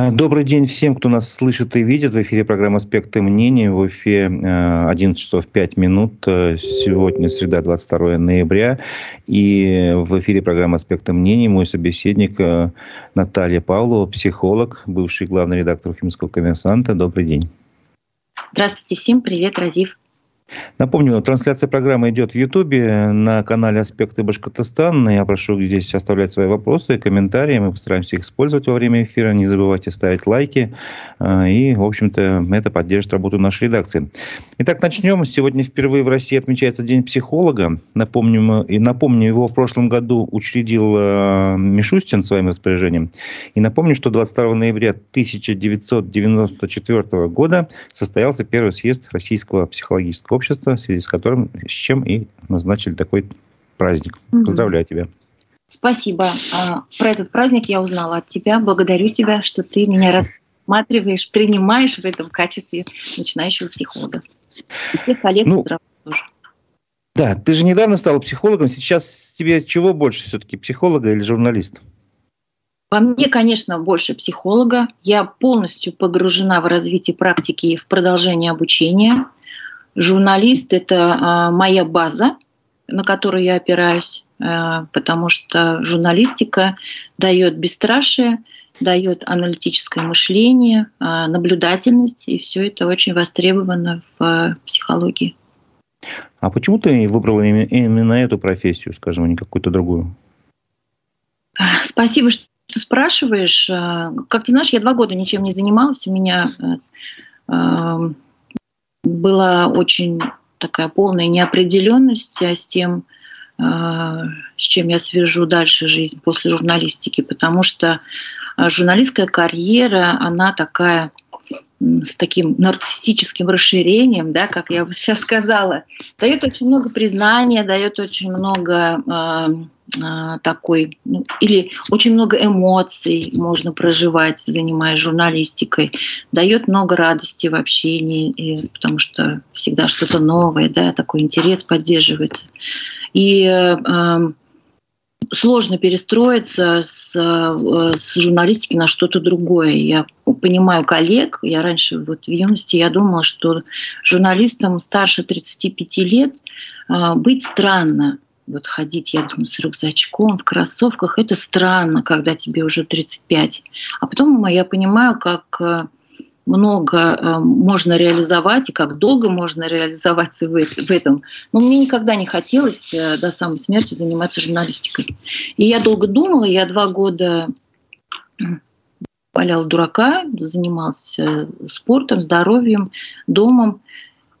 А, добрый день всем, кто нас слышит и видит. В эфире программа «Аспекты мнений». В эфире 11 часов 5 минут. Сегодня среда, 22 ноября. И в эфире программа «Аспекты мнений» мой собеседник э, Наталья Павлова, психолог, бывший главный редактор «Уфимского коммерсанта». Добрый день. Здравствуйте всем. Привет, Разив. Напомню, трансляция программы идет в Ютубе на канале «Аспекты Башкортостана». Я прошу здесь оставлять свои вопросы и комментарии. Мы постараемся их использовать во время эфира. Не забывайте ставить лайки. А, и, в общем-то, это поддержит работу нашей редакции. Итак, начнем. Сегодня впервые в России отмечается День психолога. Напомню, и напомню, его в прошлом году учредил а, Мишустин своим распоряжением. И напомню, что 22 ноября 1994 года состоялся первый съезд Российского психологического общества, в связи с которым, с чем и назначили такой праздник. Угу. Поздравляю тебя. Спасибо. А, про этот праздник я узнала от тебя. Благодарю тебя, что ты меня рассматриваешь, принимаешь в этом качестве начинающего психолога. И всех коллег ну, тоже. Да, ты же недавно стала психологом. Сейчас тебе чего больше все-таки, психолога или журналист? Во мне, конечно, больше психолога. Я полностью погружена в развитие практики и в продолжение обучения. Журналист – это а, моя база, на которую я опираюсь, а, потому что журналистика дает бесстрашие, дает аналитическое мышление, а, наблюдательность, и все это очень востребовано в психологии. А почему ты выбрала именно эту профессию, скажем, а не какую-то другую? Спасибо, что ты спрашиваешь. Как ты знаешь, я два года ничем не занималась. У меня была очень такая полная неопределенность с тем, э, с чем я свяжу дальше жизнь после журналистики, потому что э, журналистская карьера, она такая с таким нарциссическим расширением, да, как я сейчас сказала, дает очень много признания, дает очень много э, э, такой, ну, или очень много эмоций можно проживать, занимаясь журналистикой, дает много радости в общении, и, потому что всегда что-то новое, да, такой интерес поддерживается. И э, эм, сложно перестроиться с, э, с журналистики на что-то другое. Я понимаю коллег. Я раньше вот в юности я думала, что журналистам старше 35 лет э, быть странно. Вот ходить, я думаю, с рюкзачком, в кроссовках, это странно, когда тебе уже 35. А потом я понимаю, как э, много э, можно реализовать и как долго можно реализоваться в, в этом. Но мне никогда не хотелось э, до самой смерти заниматься журналистикой. И я долго думала, я два года валяла дурака, занимался спортом, здоровьем, домом.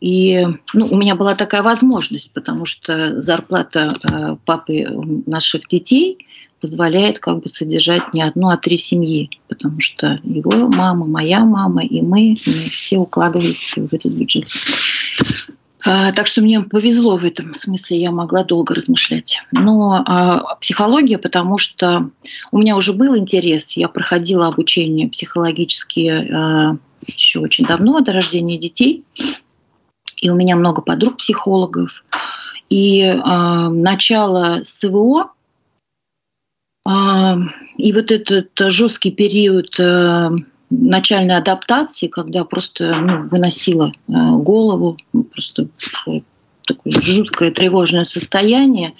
И ну, у меня была такая возможность, потому что зарплата э, папы наших детей позволяет как бы содержать не одну, а три семьи, потому что его мама, моя мама и мы, мы все укладывались в этот бюджет. А, так что мне повезло в этом смысле, я могла долго размышлять. Но а, психология, потому что у меня уже был интерес, я проходила обучение психологические а, еще очень давно, до рождения детей, и у меня много подруг психологов. И а, начало СВО и вот этот жесткий период э, начальной адаптации, когда просто ну, выносила э, голову, просто такое жуткое тревожное состояние,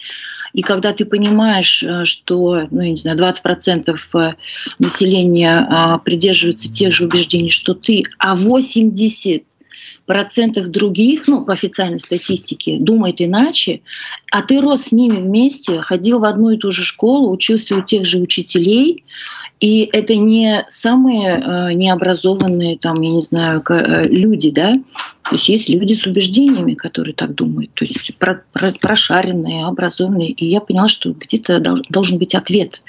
и когда ты понимаешь, э, что, ну, я не знаю, 20% населения придерживаются тех же убеждений, что ты, а 80 процентов других, ну, по официальной статистике, думает иначе, а ты рос с ними вместе, ходил в одну и ту же школу, учился у тех же учителей, и это не самые э, необразованные, там, я не знаю, э, люди, да. То есть есть люди с убеждениями, которые так думают, то есть про, про, прошаренные, образованные. И я поняла, что где-то должен быть ответ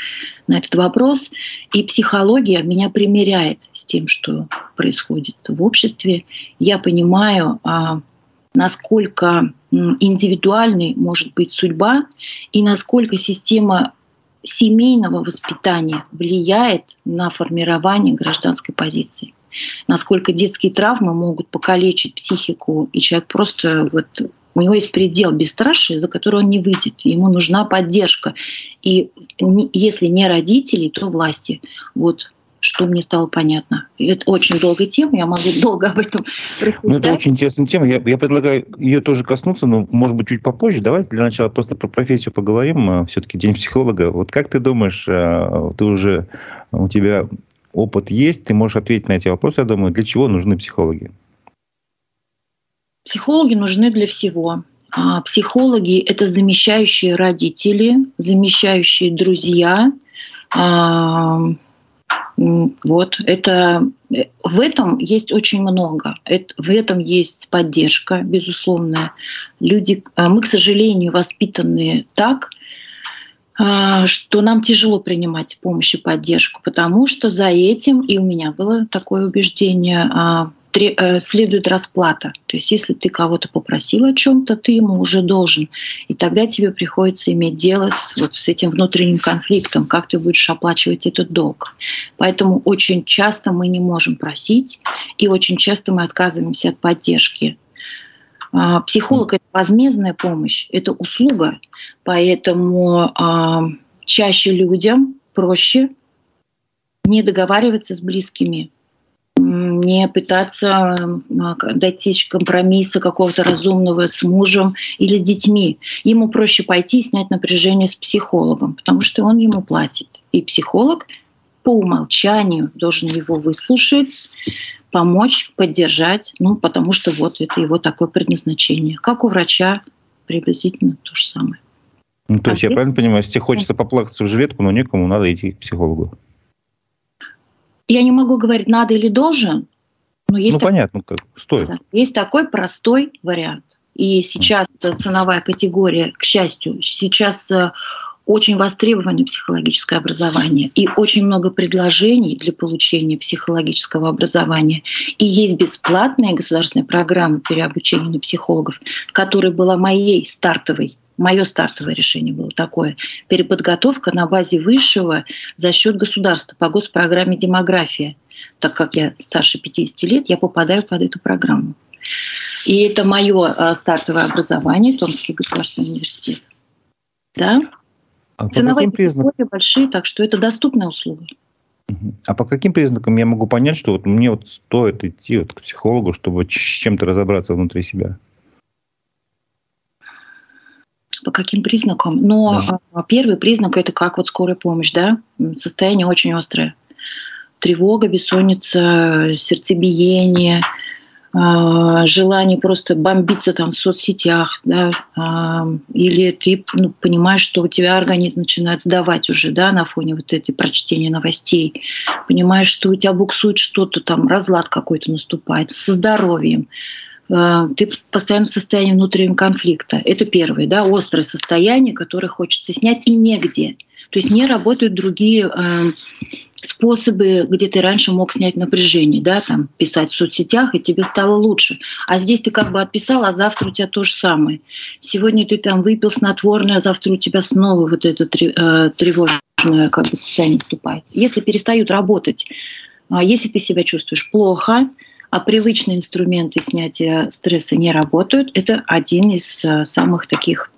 на этот вопрос. И психология меня примеряет с тем, что происходит в обществе. Я понимаю, а, насколько индивидуальной может быть судьба и насколько система семейного воспитания влияет на формирование гражданской позиции. Насколько детские травмы могут покалечить психику, и человек просто вот у него есть предел бесстрашия, за который он не выйдет. Ему нужна поддержка. И если не родители, то власти. Вот что мне стало понятно. Это очень долгая тема, я могу долго об этом рассуждать. Ну, это очень интересная тема. Я, я предлагаю ее тоже коснуться, но, может быть, чуть попозже. Давайте для начала просто про профессию поговорим. А, Все-таки День психолога. Вот как ты думаешь, а, ты уже, у тебя опыт есть, ты можешь ответить на эти вопросы, я думаю, для чего нужны психологи? Психологи нужны для всего. А, психологи – это замещающие родители, замещающие друзья. А, вот это в этом есть очень много. в этом есть поддержка, безусловная. Люди, а, мы, к сожалению, воспитаны так, что нам тяжело принимать помощь и поддержку, потому что за этим, и у меня было такое убеждение, Э, следует расплата. То есть если ты кого-то попросил о чем-то, ты ему уже должен. И тогда тебе приходится иметь дело с, вот, с этим внутренним конфликтом, как ты будешь оплачивать этот долг. Поэтому очень часто мы не можем просить, и очень часто мы отказываемся от поддержки. А, психолог — это возмездная помощь, это услуга. Поэтому а, чаще людям проще не договариваться с близкими, не пытаться достичь компромисса какого-то разумного с мужем или с детьми. Ему проще пойти и снять напряжение с психологом, потому что он ему платит. И психолог по умолчанию должен его выслушать, помочь, поддержать, ну, потому что вот это его такое предназначение. Как у врача приблизительно то же самое. Ну, то есть, а я правильно понимаю, если тебе хочется поплакаться в жилетку, но некому, надо идти к психологу я не могу говорить, надо или должен, но есть ну, так... понятно, как стоит. Да, есть такой простой вариант. И сейчас ценовая категория, к счастью, сейчас э, очень востребовано психологическое образование и очень много предложений для получения психологического образования. И есть бесплатная государственная программа переобучения на психологов, которая была моей стартовой Мое стартовое решение было такое. Переподготовка на базе высшего за счет государства по госпрограмме «Демография». Так как я старше 50 лет, я попадаю под эту программу. И это мое а, стартовое образование, Томский государственный университет. Да? А Ценовые признакам... большие, так что это доступная услуга. А по каким признакам я могу понять, что вот мне вот стоит идти вот к психологу, чтобы с чем-то разобраться внутри себя? По каким признакам. Но да. первый признак это как вот скорая помощь, да, состояние очень острое. Тревога, бессонница, сердцебиение, а, желание просто бомбиться там в соцсетях, да, а, или ты ну, понимаешь, что у тебя организм начинает сдавать уже, да, на фоне вот этой прочтения новостей, понимаешь, что у тебя буксует что-то там, разлад какой-то наступает, со здоровьем, ты постоянно в состоянии внутреннего конфликта. Это первое, да, острое состояние, которое хочется снять и негде. То есть не работают другие э, способы, где ты раньше мог снять напряжение, да, там писать в соцсетях, и тебе стало лучше. А здесь ты как бы отписал, а завтра у тебя то же самое. Сегодня ты там выпил снотворное, а завтра у тебя снова вот это э, тревожное как бы состояние наступает. Если перестают работать, если ты себя чувствуешь плохо, а привычные инструменты снятия стресса не работают, это один из э, самых таких,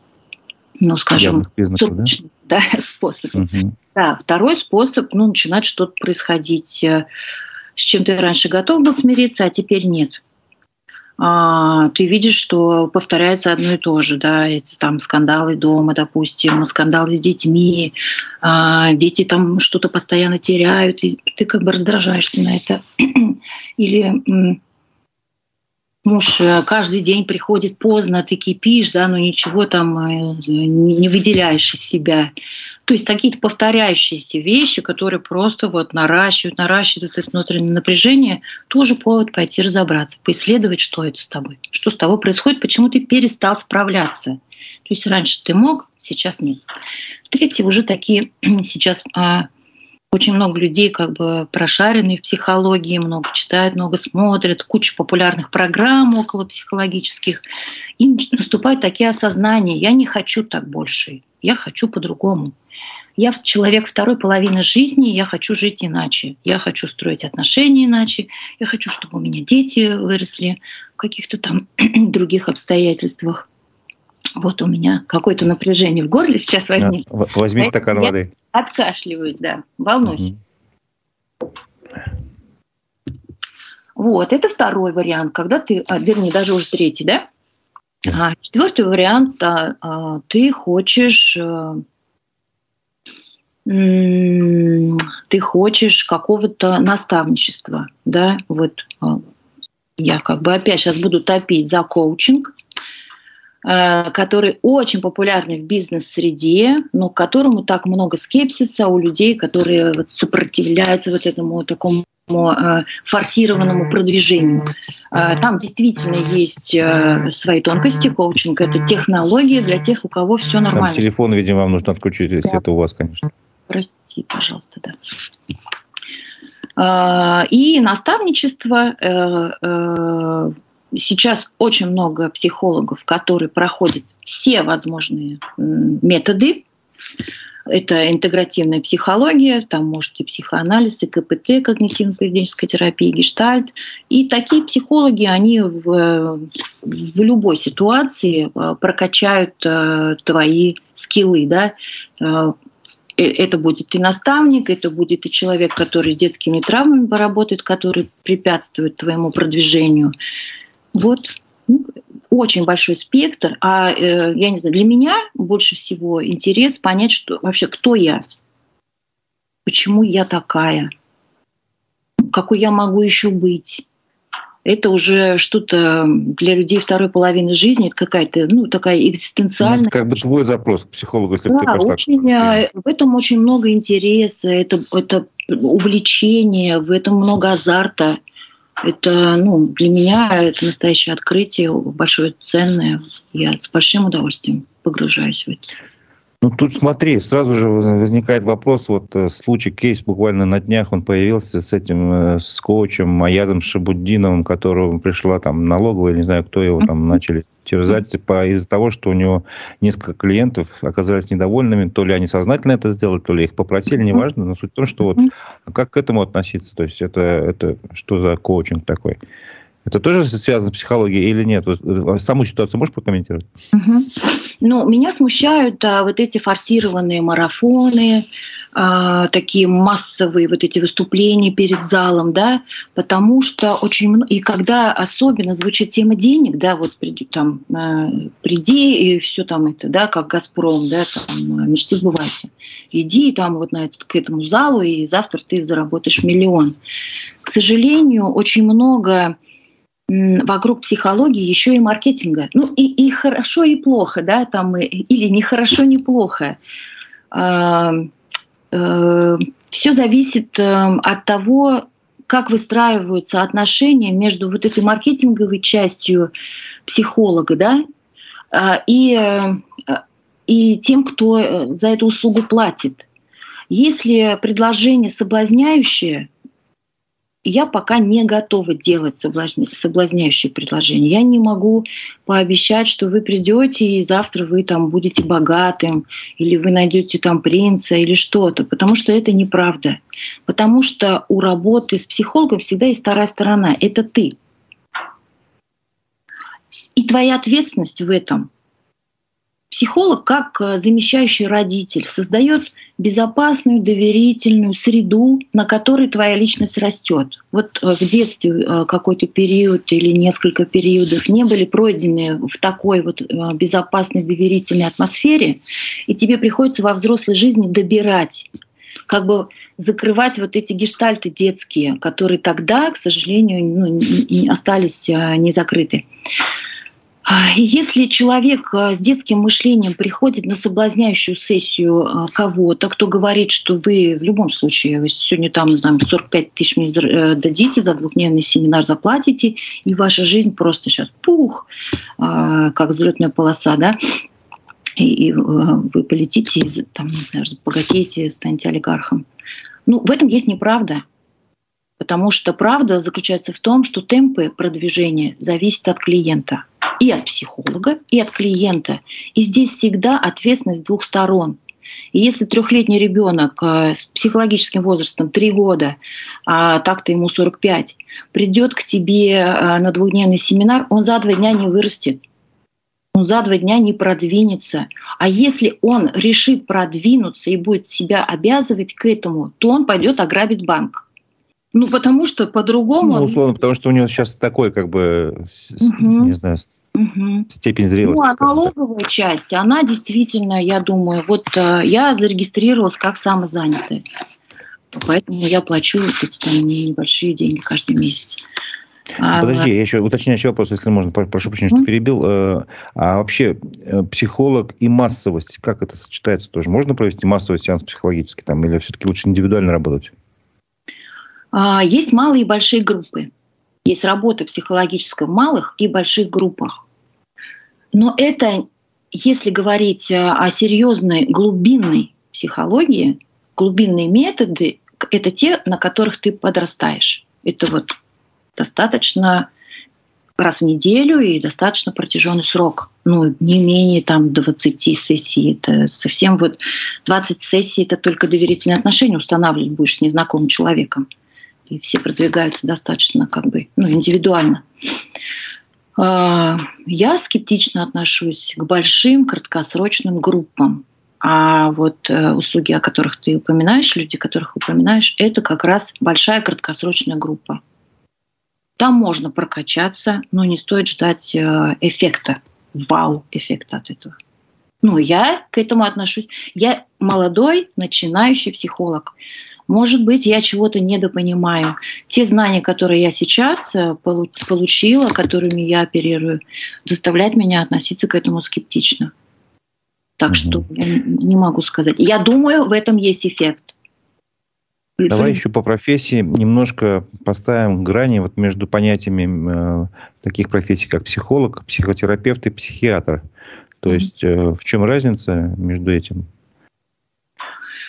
ну, скажем, срочных да? Да, способов. Угу. Да, второй способ, ну, начинать что-то происходить, э, с чем ты раньше готов был смириться, а теперь нет. А, ты видишь, что повторяется одно и то же, да, эти там скандалы дома, допустим, скандалы с детьми, а, дети там что-то постоянно теряют, и ты как бы раздражаешься на это. Или муж э, каждый день приходит поздно, ты кипишь, да, но ничего там э, не выделяешь из себя. То есть какие-то повторяющиеся вещи, которые просто вот наращивают, наращивают это внутреннее напряжение, тоже повод пойти разобраться, поисследовать, что это с тобой, что с тобой происходит, почему ты перестал справляться. То есть раньше ты мог, сейчас нет. Третье, уже такие сейчас а, очень много людей как бы прошаренные в психологии, много читают, много смотрят, куча популярных программ около психологических. И наступают такие осознания. Я не хочу так больше. Я хочу по-другому. Я человек второй половины жизни, я хочу жить иначе. Я хочу строить отношения иначе. Я хочу, чтобы у меня дети выросли в каких-то там других обстоятельствах. Вот у меня какое-то напряжение в горле сейчас возникло. Возьми стакан воды. Откашливаюсь, да, волнуюсь. Угу. Вот, это второй вариант, когда ты, а, вернее, даже уже третий, да? А четвертый вариант, а, а, ты хочешь, а, ты хочешь какого-то наставничества, да? Вот а, я как бы опять сейчас буду топить за коучинг, который очень популярный в бизнес-среде, но к которому так много скепсиса у людей, которые вот сопротивляются вот этому такому э, форсированному продвижению. Э, там действительно есть свои тонкости. Коучинг – это технология для тех, у кого все нормально. Там телефон, видимо, вам нужно включить, если да. это у вас, конечно. Прости, пожалуйста, да. И наставничество сейчас очень много психологов, которые проходят все возможные методы. Это интегративная психология, там может и психоанализ, и КПТ, когнитивно-поведенческая терапия, гештальт. И такие психологи, они в, в любой ситуации э, прокачают э, твои скиллы, да, э, это будет и наставник, это будет и человек, который с детскими травмами поработает, который препятствует твоему продвижению. Вот ну, очень большой спектр. А э, я не знаю, для меня больше всего интерес понять, что вообще кто я, почему я такая, какой я могу еще быть. Это уже что-то для людей второй половины жизни, это какая-то, ну, такая экзистенциальная. Ну, как бы твой запрос к психологу, если да, ты пошла. Очень, э, в этом очень много интереса, это, это увлечение, в этом много азарта. Это, ну, для меня это настоящее открытие, большое ценное. Я с большим удовольствием погружаюсь в это. Ну, тут смотри, сразу же возникает вопрос, вот э, случай, кейс буквально на днях он появился с этим, э, с коучем Маязом Шабуддиновым, которому пришла там налоговая, не знаю, кто его там начали терзать по, из-за того, что у него несколько клиентов оказались недовольными, то ли они сознательно это сделали, то ли их попросили, неважно, но суть в том, что вот как к этому относиться, то есть это, это что за коучинг такой? Это тоже связано с психологией или нет? Э, саму ситуацию можешь прокомментировать? Угу. Ну, меня смущают а, вот эти форсированные марафоны, а, такие массовые вот эти выступления перед залом, да, потому что очень много, и когда особенно звучит тема денег, да, вот приди, там, э, приди и все там это, да, как Газпром, да, там, мечты сбывайся. Иди там вот на этот, к этому залу, и завтра ты заработаешь миллион. К сожалению, очень много вокруг психологии еще и маркетинга. Ну и, и хорошо, и плохо, да, там, или не хорошо, не плохо. А, э, Все зависит эм, от того, как выстраиваются отношения между вот этой маркетинговой частью психолога, да, а, и, э, и тем, кто э, за эту услугу платит. Если предложение соблазняющее, я пока не готова делать соблазня... соблазняющие предложения. Я не могу пообещать, что вы придете и завтра вы там будете богатым, или вы найдете там принца или что-то, потому что это неправда. Потому что у работы с психологом всегда есть вторая сторона. Это ты. И твоя ответственность в этом. Психолог, как э, замещающий родитель, создает безопасную, доверительную среду, на которой твоя личность растет. Вот э, в детстве э, какой-то период или несколько периодов не были пройдены в такой вот э, безопасной, доверительной атмосфере, и тебе приходится во взрослой жизни добирать как бы закрывать вот эти гештальты детские, которые тогда, к сожалению, ну, остались не закрыты. А, если человек э, с детским мышлением приходит на соблазняющую сессию э, кого-то, кто говорит, что вы в любом случае, вы сегодня там, там 45 тысяч мне э, дадите, за двухдневный семинар заплатите, и ваша жизнь просто сейчас пух, как взлетная полоса, да, и вы полетите, там, не знаю, богатеете, станете олигархом. Ну, в этом есть неправда. Потому что правда заключается в том, что темпы продвижения зависят от клиента – и от психолога, и от клиента. И здесь всегда ответственность двух сторон. И если трехлетний ребенок э, с психологическим возрастом 3 года, а так-то ему 45, придет к тебе э, на двухдневный семинар, он за два дня не вырастет. Он за два дня не продвинется. А если он решит продвинуться и будет себя обязывать к этому, то он пойдет ограбить банк. Ну, потому что по-другому... Ну, условно, потому что у него сейчас такой, как бы, угу. не знаю, угу. степень зрелости. Ну, а налоговая часть, она действительно, я думаю, вот э, я зарегистрировалась как самозанятая. Поэтому я плачу эти там небольшие деньги каждый месяц. А, Подожди, я еще уточняющий вопрос, если можно, прошу прощения, что перебил. Э, а вообще э, психолог и массовость, как это сочетается тоже? Можно провести массовый сеанс психологический там, или все-таки лучше индивидуально работать? А, есть малые и большие группы. Есть работа психологическая в малых и больших группах. Но это, если говорить э, о серьезной глубинной психологии, глубинные методы — это те, на которых ты подрастаешь. Это вот достаточно раз в неделю и достаточно протяженный срок. Ну, не менее там 20 сессий. Это совсем вот 20 сессий — это только доверительные отношения устанавливать будешь с незнакомым человеком. И все продвигаются достаточно как бы ну, индивидуально. А, я скептично отношусь к большим краткосрочным группам. А вот э, услуги, о которых ты упоминаешь, люди, которых упоминаешь, это как раз большая краткосрочная группа. Там можно прокачаться, но не стоит ждать э, эффекта, вау-эффекта от этого. Ну, я к этому отношусь. Я молодой, начинающий психолог. Может быть, я чего-то недопонимаю. Те знания, которые я сейчас э, получила, которыми я оперирую, заставляют меня относиться к этому скептично. Так что не могу сказать. Я думаю, в этом есть эффект. Давай еще по профессии немножко поставим грани вот между понятиями э, таких профессий, как психолог, психотерапевт и психиатр. То mm-hmm. есть э, в чем разница между этим?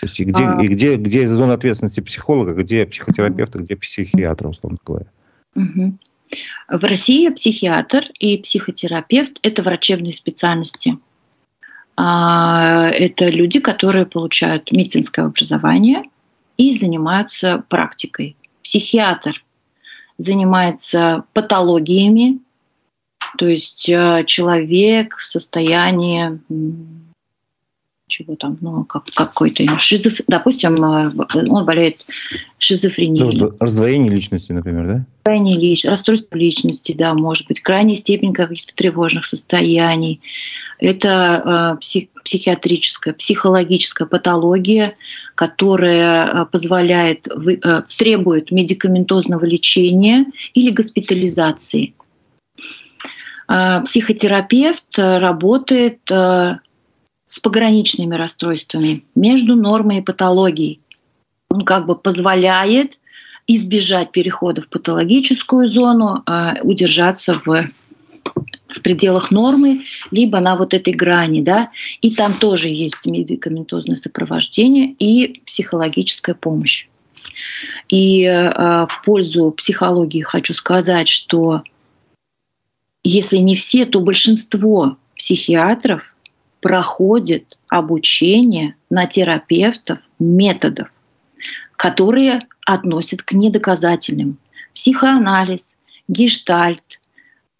То есть и где, а... и где, где зона ответственности психолога, где психотерапевта, где психиатра, условно говоря? Угу. В России психиатр и психотерапевт – это врачебные специальности. А, это люди, которые получают медицинское образование и занимаются практикой. Психиатр занимается патологиями, то есть э, человек в состоянии чего там, ну, как, какой-то шизоф... допустим, э, он болеет шизофренией. Ну, раздвоение личности, например, да? Раздвоение личности, расстройство личности, да, может быть, крайняя степень каких-то тревожных состояний. Это э, псих, психиатрическая, психологическая патология, которая э, позволяет, вы, э, требует медикаментозного лечения или госпитализации. Э, психотерапевт работает с пограничными расстройствами между нормой и патологией. Он как бы позволяет избежать перехода в патологическую зону, а удержаться в, в пределах нормы, либо на вот этой грани. Да? И там тоже есть медикаментозное сопровождение и психологическая помощь. И э, в пользу психологии хочу сказать, что если не все, то большинство психиатров проходит обучение на терапевтов методов, которые относят к недоказательным. Психоанализ, гештальт,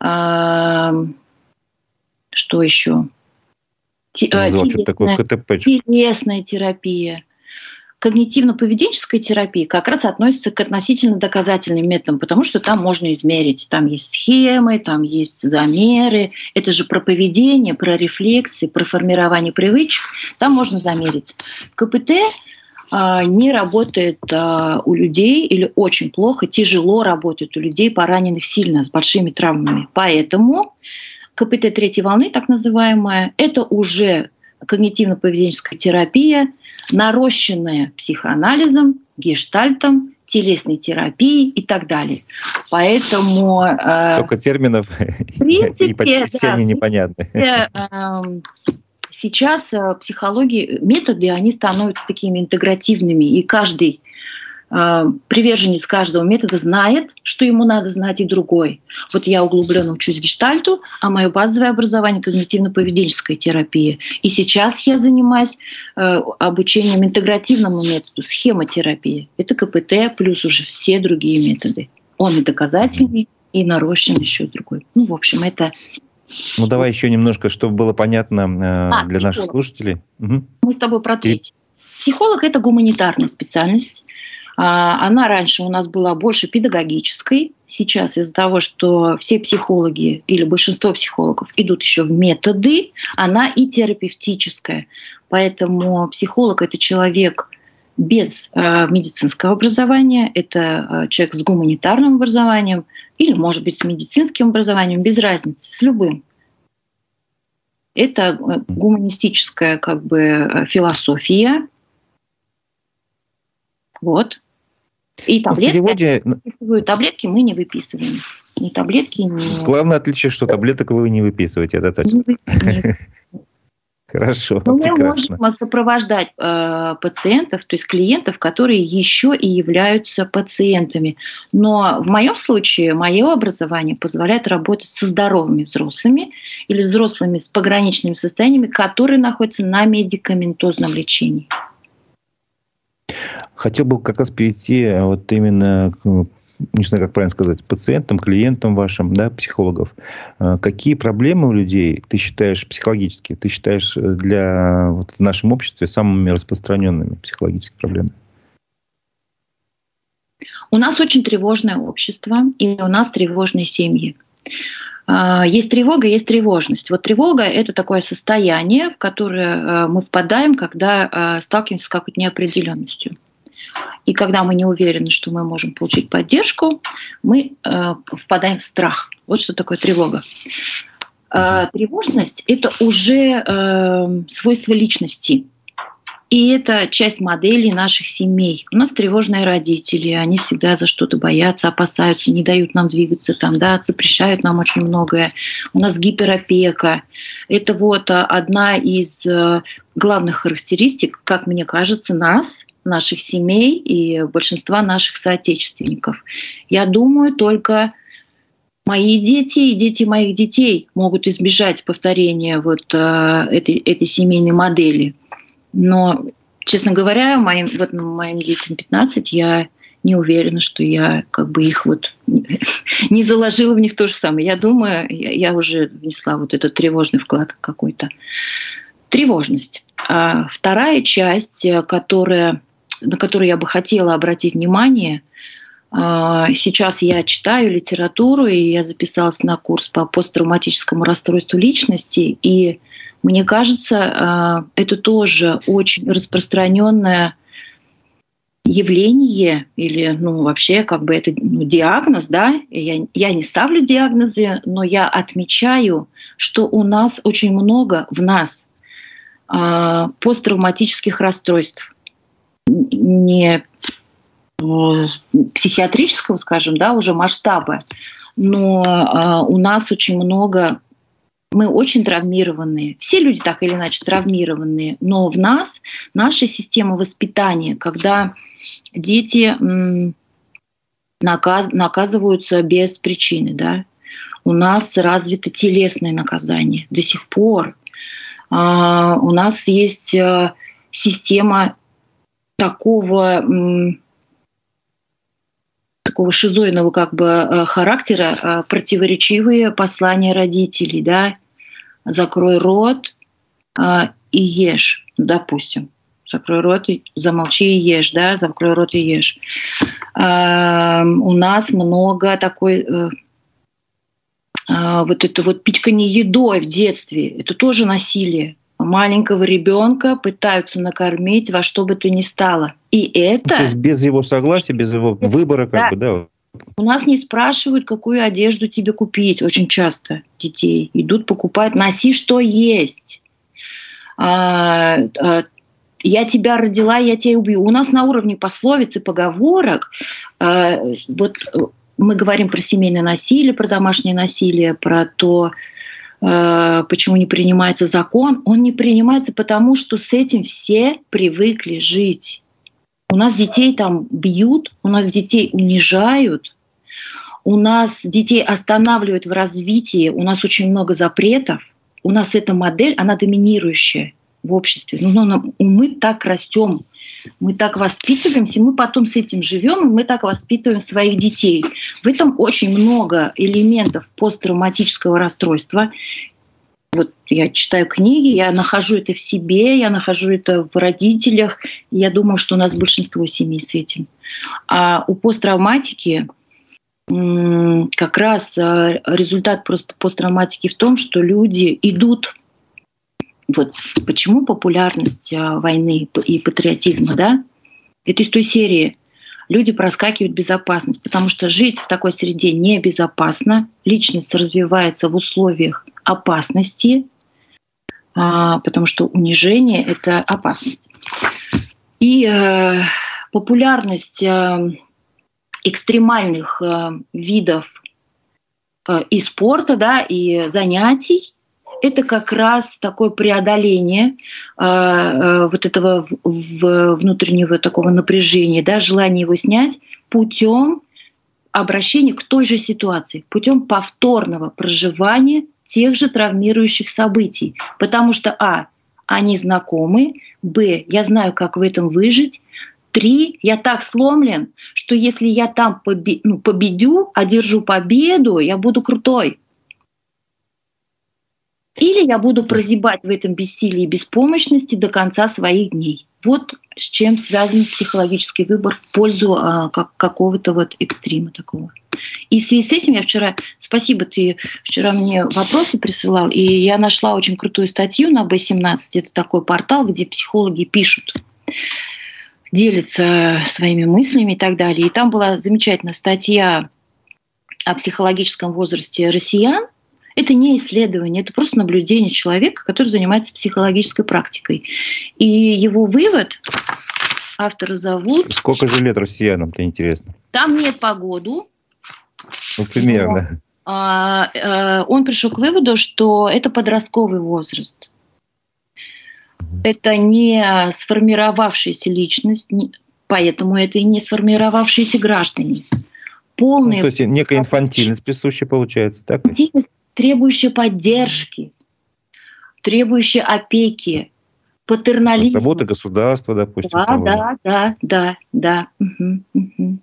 э, что еще? Телесная терапия, когнитивно-поведенческая терапия как раз относится к относительно доказательным методам, потому что там можно измерить. Там есть схемы, там есть замеры. Это же про поведение, про рефлексы, про формирование привычек. Там можно замерить. КПТ а, не работает а, у людей или очень плохо, тяжело работает у людей, пораненных сильно, с большими травмами. Поэтому КПТ третьей волны, так называемая, это уже когнитивно-поведенческая терапия, нарощенная психоанализом, гештальтом, телесной терапией и так далее. Поэтому... Э, Столько терминов, в принципе, и почти все да, они непонятны. Э, эм, сейчас э, психологии, методы, они становятся такими интегративными, и каждый приверженец каждого метода знает, что ему надо знать и другой. Вот я углубленно учусь гештальту, а мое базовое образование — когнитивно-поведенческая терапия. И сейчас я занимаюсь э, обучением интегративному методу, схемотерапии. Это КПТ плюс уже все другие методы. Он и доказательный, и нарощен еще другой. Ну, в общем, это ну, давай еще немножко, чтобы было понятно э, а, для психолог. наших слушателей. Угу. Мы с тобой про третий. Психолог – это гуманитарная специальность. А, она раньше у нас была больше педагогической. Сейчас из-за того, что все психологи или большинство психологов идут еще в методы, она и терапевтическая. Поэтому психолог – это человек без э, медицинского образования, это э, человек с гуманитарным образованием или, может быть, с медицинским образованием, без разницы, с любым. Это э, гуманистическая как бы философия, вот. И ну, таблетки, переводе... выписываю. таблетки мы не выписываем. Ни таблетки, ни... Главное отличие, что таблеток вы не выписываете, это точно. Хорошо, Но мы можем сопровождать э, пациентов, то есть клиентов, которые еще и являются пациентами. Но в моем случае мое образование позволяет работать со здоровыми взрослыми или взрослыми с пограничными состояниями, которые находятся на медикаментозном лечении. Хотел бы как раз перейти э, вот именно к не знаю, как правильно сказать, пациентам, клиентам вашим, да, психологов. Э, какие проблемы у людей ты считаешь психологические, ты считаешь э, для вот, в нашем обществе самыми распространенными психологическими проблемами? У нас очень тревожное общество, и у нас тревожные семьи. Есть тревога, есть тревожность. Вот тревога – это такое состояние, в которое мы впадаем, когда сталкиваемся с какой-то неопределенностью. И когда мы не уверены, что мы можем получить поддержку, мы э, впадаем в страх. Вот что такое тревога. Э, тревожность – это уже э, свойство личности. И это часть моделей наших семей. У нас тревожные родители, они всегда за что-то боятся, опасаются, не дают нам двигаться, там, да, запрещают нам очень многое. У нас гиперопека. Это вот э, одна из э, главных характеристик, как мне кажется, нас, наших семей и большинства наших соотечественников. Я думаю, только мои дети и дети моих детей могут избежать повторения вот э, этой, этой семейной модели. Но, честно говоря, моим, вот моим детям 15, я не уверена, что я как бы их вот не заложила в них то же самое. Я думаю, я, я уже внесла вот этот тревожный вклад какой-то. Тревожность. А вторая часть, которая на который я бы хотела обратить внимание. А, сейчас я читаю литературу, и я записалась на курс по посттравматическому расстройству личности. И мне кажется, а, это тоже очень распространенное явление или ну, вообще как бы это ну, диагноз, да, я, я не ставлю диагнозы, но я отмечаю, что у нас очень много в нас э, посттравматических расстройств. Не э, психиатрического, скажем, да, уже масштаба, но э, у нас очень много, мы очень травмированные. Все люди так или иначе травмированные, но в нас наша система воспитания, когда дети наказ, наказываются без причины, да, у нас развито телесное наказание до сих пор. А, у нас есть э, система такого такого шизоидного как бы э, характера э, противоречивые послания родителей, да, закрой рот э, и ешь, допустим, закрой рот, и замолчи и ешь, да, закрой рот и ешь. У нас много такой вот это вот пичкание едой в детстве, это тоже насилие маленького ребенка пытаются накормить во что бы то ни стало. И это... То есть без его согласия, без его выбора, как да. бы, да? У нас не спрашивают, какую одежду тебе купить. Очень часто детей идут покупать. Носи, что есть. А, а, я тебя родила, я тебя убью. У нас на уровне пословиц и поговорок а, вот мы говорим про семейное насилие, про домашнее насилие, про то, Э, почему не принимается закон, он не принимается потому, что с этим все привыкли жить. У нас детей там бьют, у нас детей унижают, у нас детей останавливают в развитии, у нас очень много запретов, у нас эта модель, она доминирующая в обществе. Ну, ну, мы так растем, мы так воспитываемся, мы потом с этим живем, мы так воспитываем своих детей. В этом очень много элементов посттравматического расстройства. Вот я читаю книги, я нахожу это в себе, я нахожу это в родителях. И я думаю, что у нас большинство семей с этим. А у посттравматики как раз э, результат просто посттравматики в том, что люди идут вот почему популярность э, войны и патриотизма, да? Это из той серии люди проскакивают безопасность, потому что жить в такой среде небезопасно, личность развивается в условиях опасности, а, потому что унижение — это опасность. И э, популярность э, экстремальных э, видов и спорта, да, и занятий, это как раз такое преодоление вот этого внутреннего такого напряжения, да, желание его снять путем обращения к той же ситуации, путем повторного проживания тех же травмирующих событий. Потому что, а, они знакомы, б, я знаю, как в этом выжить, Три, я так сломлен, что если я там побе- ну, победю, одержу победу, я буду крутой. Или я буду прозябать в этом бессилии и беспомощности до конца своих дней. Вот с чем связан психологический выбор в пользу а, как, какого-то вот экстрима такого. И в связи с этим я вчера, спасибо, ты вчера мне вопросы присылал, и я нашла очень крутую статью на B17, это такой портал, где психологи пишут, делятся своими мыслями и так далее. И там была замечательная статья о психологическом возрасте россиян, это не исследование, это просто наблюдение человека, который занимается психологической практикой. И его вывод автора зовут... Сколько же лет россиянам-то интересно? Там нет погоду. Ну, примерно. Но, а, а, он пришел к выводу, что это подростковый возраст. Это не сформировавшаяся личность, поэтому это и не сформировавшиеся граждане. Полные... Ну, то есть некая инфантильность присущая получается, так? Инфантильность требующая поддержки, требующая опеки, патернализма. Забота государства, допустим. Да, да, да, да, да. Угу, угу.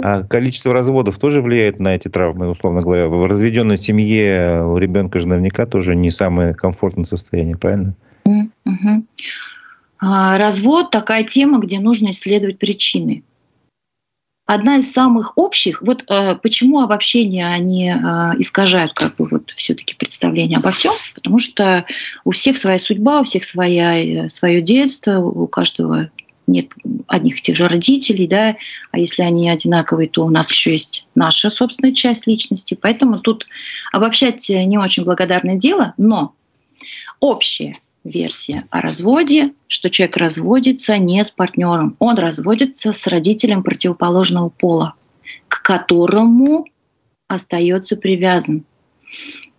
А количество разводов тоже влияет на эти травмы, условно говоря. В разведенной семье у ребенка же наверняка тоже не самое комфортное состояние, правильно? Угу. Развод такая тема, где нужно исследовать причины одна из самых общих, вот э, почему обобщения они э, искажают как бы вот все-таки представление обо всем, потому что у всех своя судьба, у всех своя, свое детство, у каждого нет одних и тех же родителей, да, а если они одинаковые, то у нас еще есть наша собственная часть личности, поэтому тут обобщать не очень благодарное дело, но общее версия о разводе, что человек разводится не с партнером, он разводится с родителем противоположного пола, к которому остается привязан.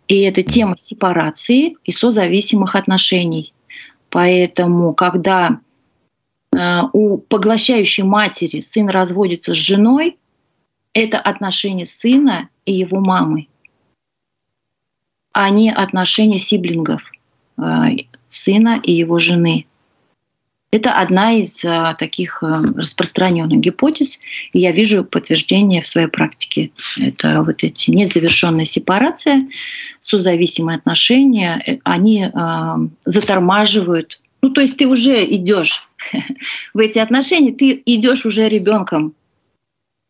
И это тема сепарации и созависимых отношений. Поэтому, когда э, у поглощающей матери сын разводится с женой, это отношения сына и его мамы, а не отношения сиблингов э, сына и его жены. Это одна из а, таких а, распространенных гипотез, и я вижу подтверждение в своей практике. Это вот эти незавершенная сепарация, созависимые отношения, э, они а, затормаживают. Ну, то есть ты уже идешь в эти отношения, ты идешь уже ребенком,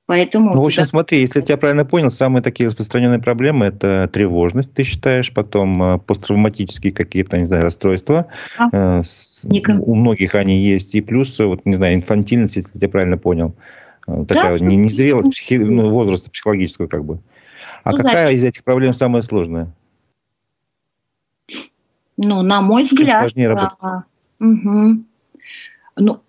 Поэтому ну, в общем, тебя... смотри, если я тебя правильно понял, самые такие распространенные проблемы – это тревожность, ты считаешь, потом э, посттравматические какие-то, не знаю, расстройства. А? С, у многих они есть. И плюс, э, вот, не знаю, инфантильность, если я тебя правильно понял. Такая да, незрелость психи... ну, возраста психологического как бы. А ну, какая значит... из этих проблем самая сложная? Ну, на мой взгляд... Чем сложнее работать? А, угу. Ну,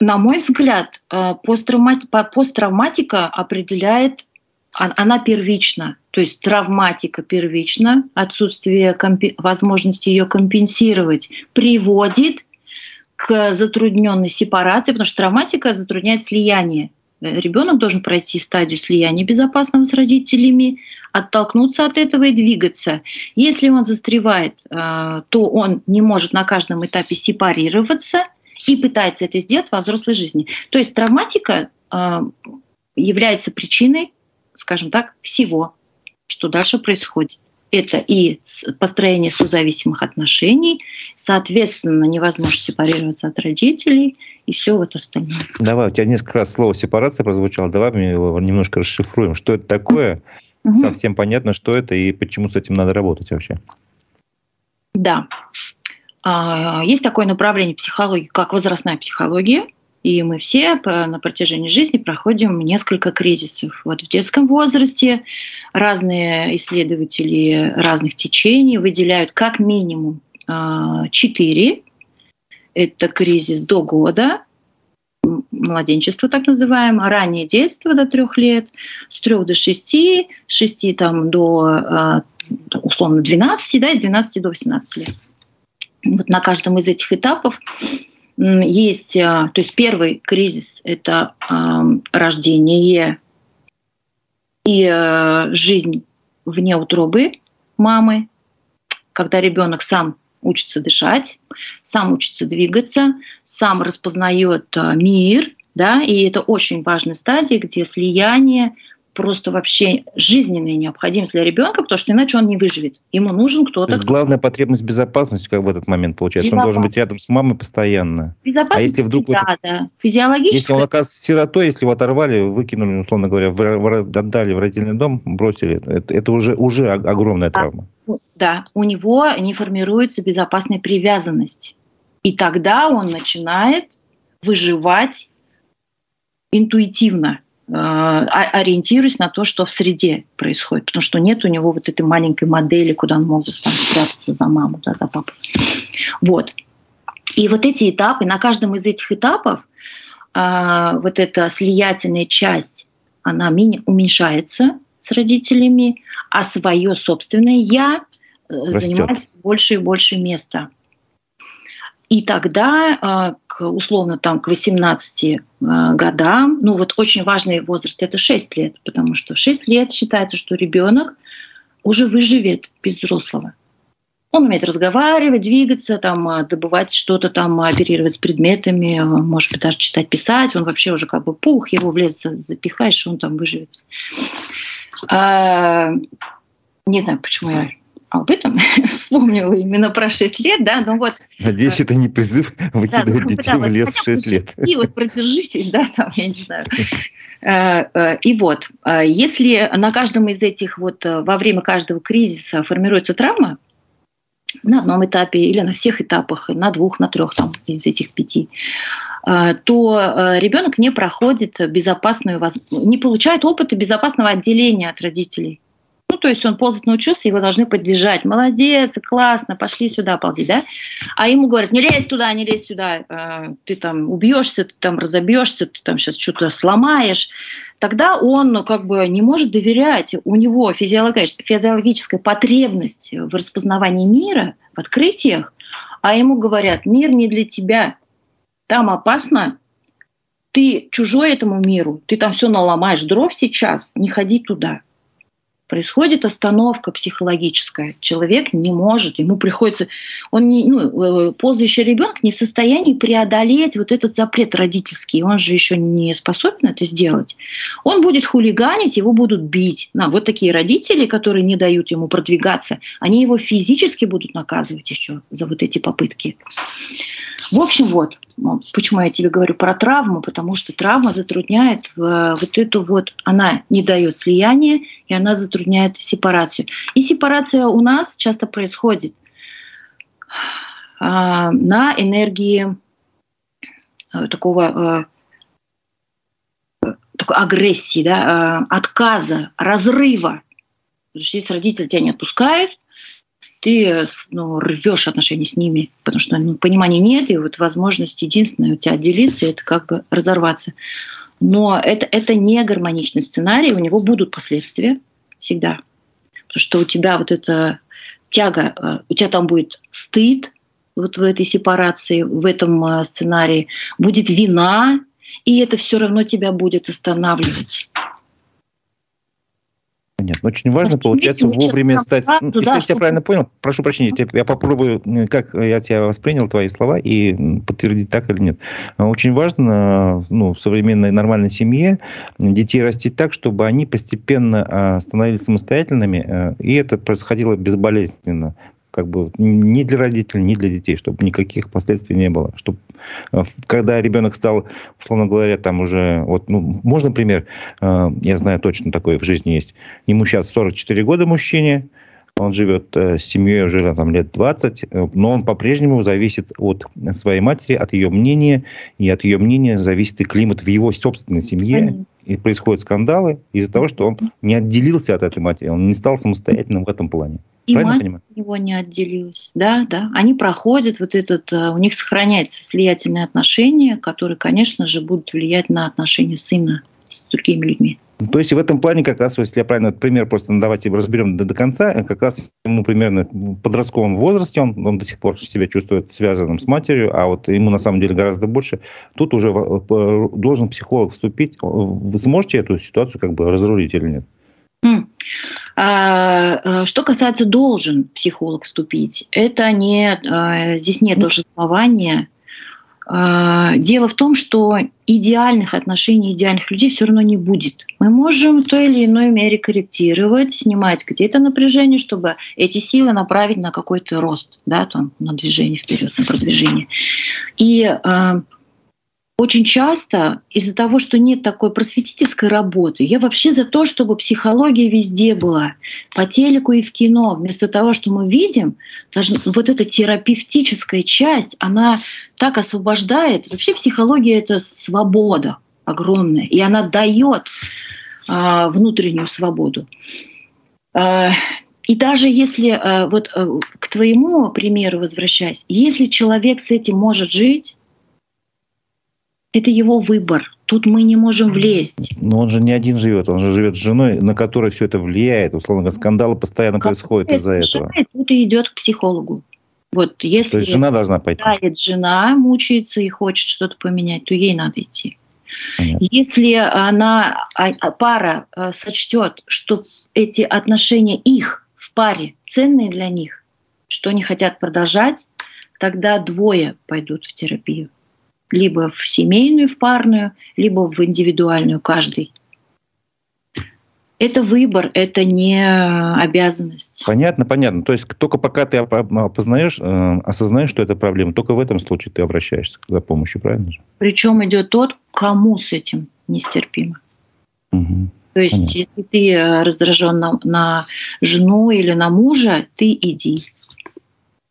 на мой взгляд, э, посттравматика определяет, она первична, то есть травматика первична, отсутствие возможности ее компенсировать приводит к затрудненной сепарации, потому что травматика затрудняет слияние. Ребенок должен пройти стадию слияния безопасного с родителями, оттолкнуться от этого и двигаться. Если он застревает, э, то он не может на каждом этапе сепарироваться – и пытается это сделать во взрослой жизни. То есть травматика э, является причиной, скажем так, всего, что дальше происходит. это и построение созависимых отношений, соответственно, невозможно сепарироваться от родителей и все вот остальное. Давай, у тебя несколько раз слово сепарация прозвучало, давай мы его немножко расшифруем. Что это такое? Угу. Совсем понятно, что это и почему с этим надо работать вообще. Да. А, есть такое направление психологии, как возрастная психология. И мы все на протяжении жизни проходим несколько кризисов. Вот в детском возрасте разные исследователи разных течений выделяют как минимум а, четыре. Это кризис до года, младенчество так называемое, раннее детство до трех лет, с трех до шести, с шести там, до а, условно 12, да, и 12 до 18 лет. Вот на каждом из этих этапов есть, а, то есть первый кризис – это рождение и э, жизнь вне утробы мамы, когда ребенок сам учится дышать, сам учится двигаться, сам распознает э, мир, да, и это очень важная стадия, где слияние просто вообще жизненная необходимость для ребенка, потому что иначе он не выживет. Ему нужен кто-то. Кто главная потребность безопасности, как в этот момент получается. Он должен быть рядом с мамой постоянно. Безопасность, а если вдруг да, вот, да. Физиологически. Если он оказывается сиротой, если его оторвали, выкинули, условно говоря, в, в, отдали в родительный дом, бросили, это, это уже, уже огромная да. травма. Да, у него не формируется безопасная привязанность. И тогда он начинает выживать интуитивно ориентируясь на то, что в среде происходит, потому что нет у него вот этой маленькой модели, куда он может там спрятаться за маму, да, за папу. Вот. И вот эти этапы, на каждом из этих этапов э, вот эта слиятельная часть, она уменьшается с родителями, а свое собственное я э, Растет. занимает больше и больше места. И тогда, а, условно, там, к 18 а, годам, ну вот очень важный возраст – это 6 лет, потому что в 6 лет считается, что ребенок уже выживет без взрослого. Он умеет разговаривать, двигаться, там, а, добывать что-то, там, оперировать с предметами, может быть, даже читать, писать. Он вообще уже как бы пух, его в лес запихаешь, он там выживет. А, не знаю, почему я об этом вспомнила именно про 6 лет, да, ну вот. Надеюсь, это не призыв выкидывать да, ну, детей да, в лес в 6 лет. И вот продержитесь, да, там, я не знаю. Э, э, и вот, э, если на каждом из этих, вот во время каждого кризиса формируется травма, на одном этапе или на всех этапах, на двух, на трех там, из этих пяти, то ребенок не проходит безопасную, не получает опыта безопасного отделения от родителей. То есть он ползать научился, его должны поддержать. Молодец, классно, пошли сюда, ползи, да? А ему говорят, не лезь туда, не лезь сюда, э, ты там убьешься, ты там разобьешься, ты там сейчас что-то сломаешь. Тогда он ну, как бы не может доверять. У него физиологическая, физиологическая потребность в распознавании мира, в открытиях, а ему говорят, мир не для тебя, там опасно, ты чужой этому миру, ты там все наломаешь дров сейчас, не ходи туда происходит остановка психологическая. Человек не может, ему приходится, он не, ну, э, ползающий ребенок не в состоянии преодолеть вот этот запрет родительский, он же еще не способен это сделать. Он будет хулиганить, его будут бить. На, вот такие родители, которые не дают ему продвигаться, они его физически будут наказывать еще за вот эти попытки. В общем, вот, почему я тебе говорю про травму, потому что травма затрудняет э, вот эту вот, она не дает слияния, и она затрудняет сепарацию. И сепарация у нас часто происходит а, на энергии э, такого э, такой агрессии, да, отказа, разрыва. Потому что если родители тебя не отпускают, ты ну, рвешь отношения с ними, потому что ну, понимания нет, и вот возможность единственная у тебя отделиться, это как бы разорваться. Но это, это не гармоничный сценарий, у него будут последствия всегда. Потому что у тебя вот эта тяга, э, у тебя там будет стыд вот в этой сепарации, в этом э, сценарии, будет вина, и это все равно тебя будет останавливать. Нет. Очень важно, получается, вовремя стать... Правду, если да, я тебя правильно понял, прошу прощения, я попробую, как я тебя воспринял, твои слова, и подтвердить так или нет. Очень важно ну, в современной нормальной семье детей растить так, чтобы они постепенно а, становились самостоятельными, э, и это происходило безболезненно как бы ни для родителей, ни для детей, чтобы никаких последствий не было. Чтобы, э, когда ребенок стал, условно говоря, там уже, вот, ну, можно пример, э, я знаю точно такой в жизни есть. Ему сейчас 44 года мужчине, он живет э, с семьей уже там, лет 20, но он по-прежнему зависит от своей матери, от ее мнения, и от ее мнения зависит и климат в его собственной семье. Понятно. И происходят скандалы из-за того, что он не отделился от этой матери, он не стал самостоятельным в этом плане. И Правильно мать понимаю? него не отделилась. Да, да. Они проходят вот этот, э, у них сохраняется слиятельные отношения, которые, конечно же, будут влиять на отношения сына с другими людьми. То есть в этом плане как раз, если я правильно этот пример просто ну, давайте разберем до, до конца, э, как раз ему примерно в подростковом возрасте он, он до сих пор себя чувствует связанным с матерью, а вот ему на самом деле гораздо больше. Тут уже должен психолог вступить. Вы сможете эту ситуацию как бы разрулить или нет? А, э, что касается должен психолог вступить, это не, э, здесь нет должествования. А, дело в том, что идеальных отношений, идеальных людей все равно не будет. Мы можем в той или иной мере корректировать, снимать где-то напряжение, чтобы эти силы направить на какой-то рост, да, там, на движение вперед, на продвижение. И а, очень часто из-за того, что нет такой просветительской работы, я вообще за то, чтобы психология везде была, по телеку и в кино. Вместо того, что мы видим, даже вот эта терапевтическая часть, она так освобождает. Вообще психология — это свобода огромная, и она дает а, внутреннюю свободу. А, и даже если, а, вот а, к твоему примеру возвращаясь, если человек с этим может жить, это его выбор. Тут мы не можем влезть. Но он же не один живет, он же живет с женой, на которой все это влияет. Условно говоря, скандалы постоянно как происходят из-за этого. Тут и идет к психологу. Вот если то есть жена должна пойти. Жена мучается и хочет что-то поменять, то ей надо идти. Понятно. Если она а, а, пара э, сочтет, что эти отношения их в паре ценные для них, что они хотят продолжать, тогда двое пойдут в терапию либо в семейную, в парную, либо в индивидуальную, каждый. Это выбор, это не обязанность. Понятно, понятно. То есть только пока ты опознаешь, э, осознаешь, что это проблема, только в этом случае ты обращаешься за помощью, правильно же? Причем идет тот, кому с этим нестерпимо. Угу. То есть, Понятно. если ты раздражен на, на жену или на мужа, ты иди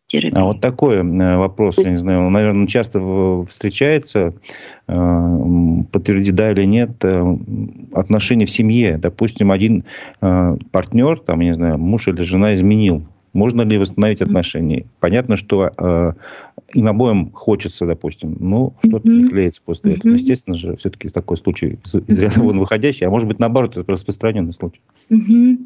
терапии. А вот такой э, вопрос, я не знаю, наверное, часто встречается, э, подтверди да или нет, э, отношения в семье. Допустим, один партнер, там, я не знаю, муж или жена изменил. Можно ли восстановить отношения? Понятно, что э, им обоим хочется, допустим, ну, что-то mm-hmm. не клеится после mm-hmm. этого. Естественно же, все-таки такой случай из ряда вон выходящий, а может быть, наоборот, это распространенный случай. Mm-hmm.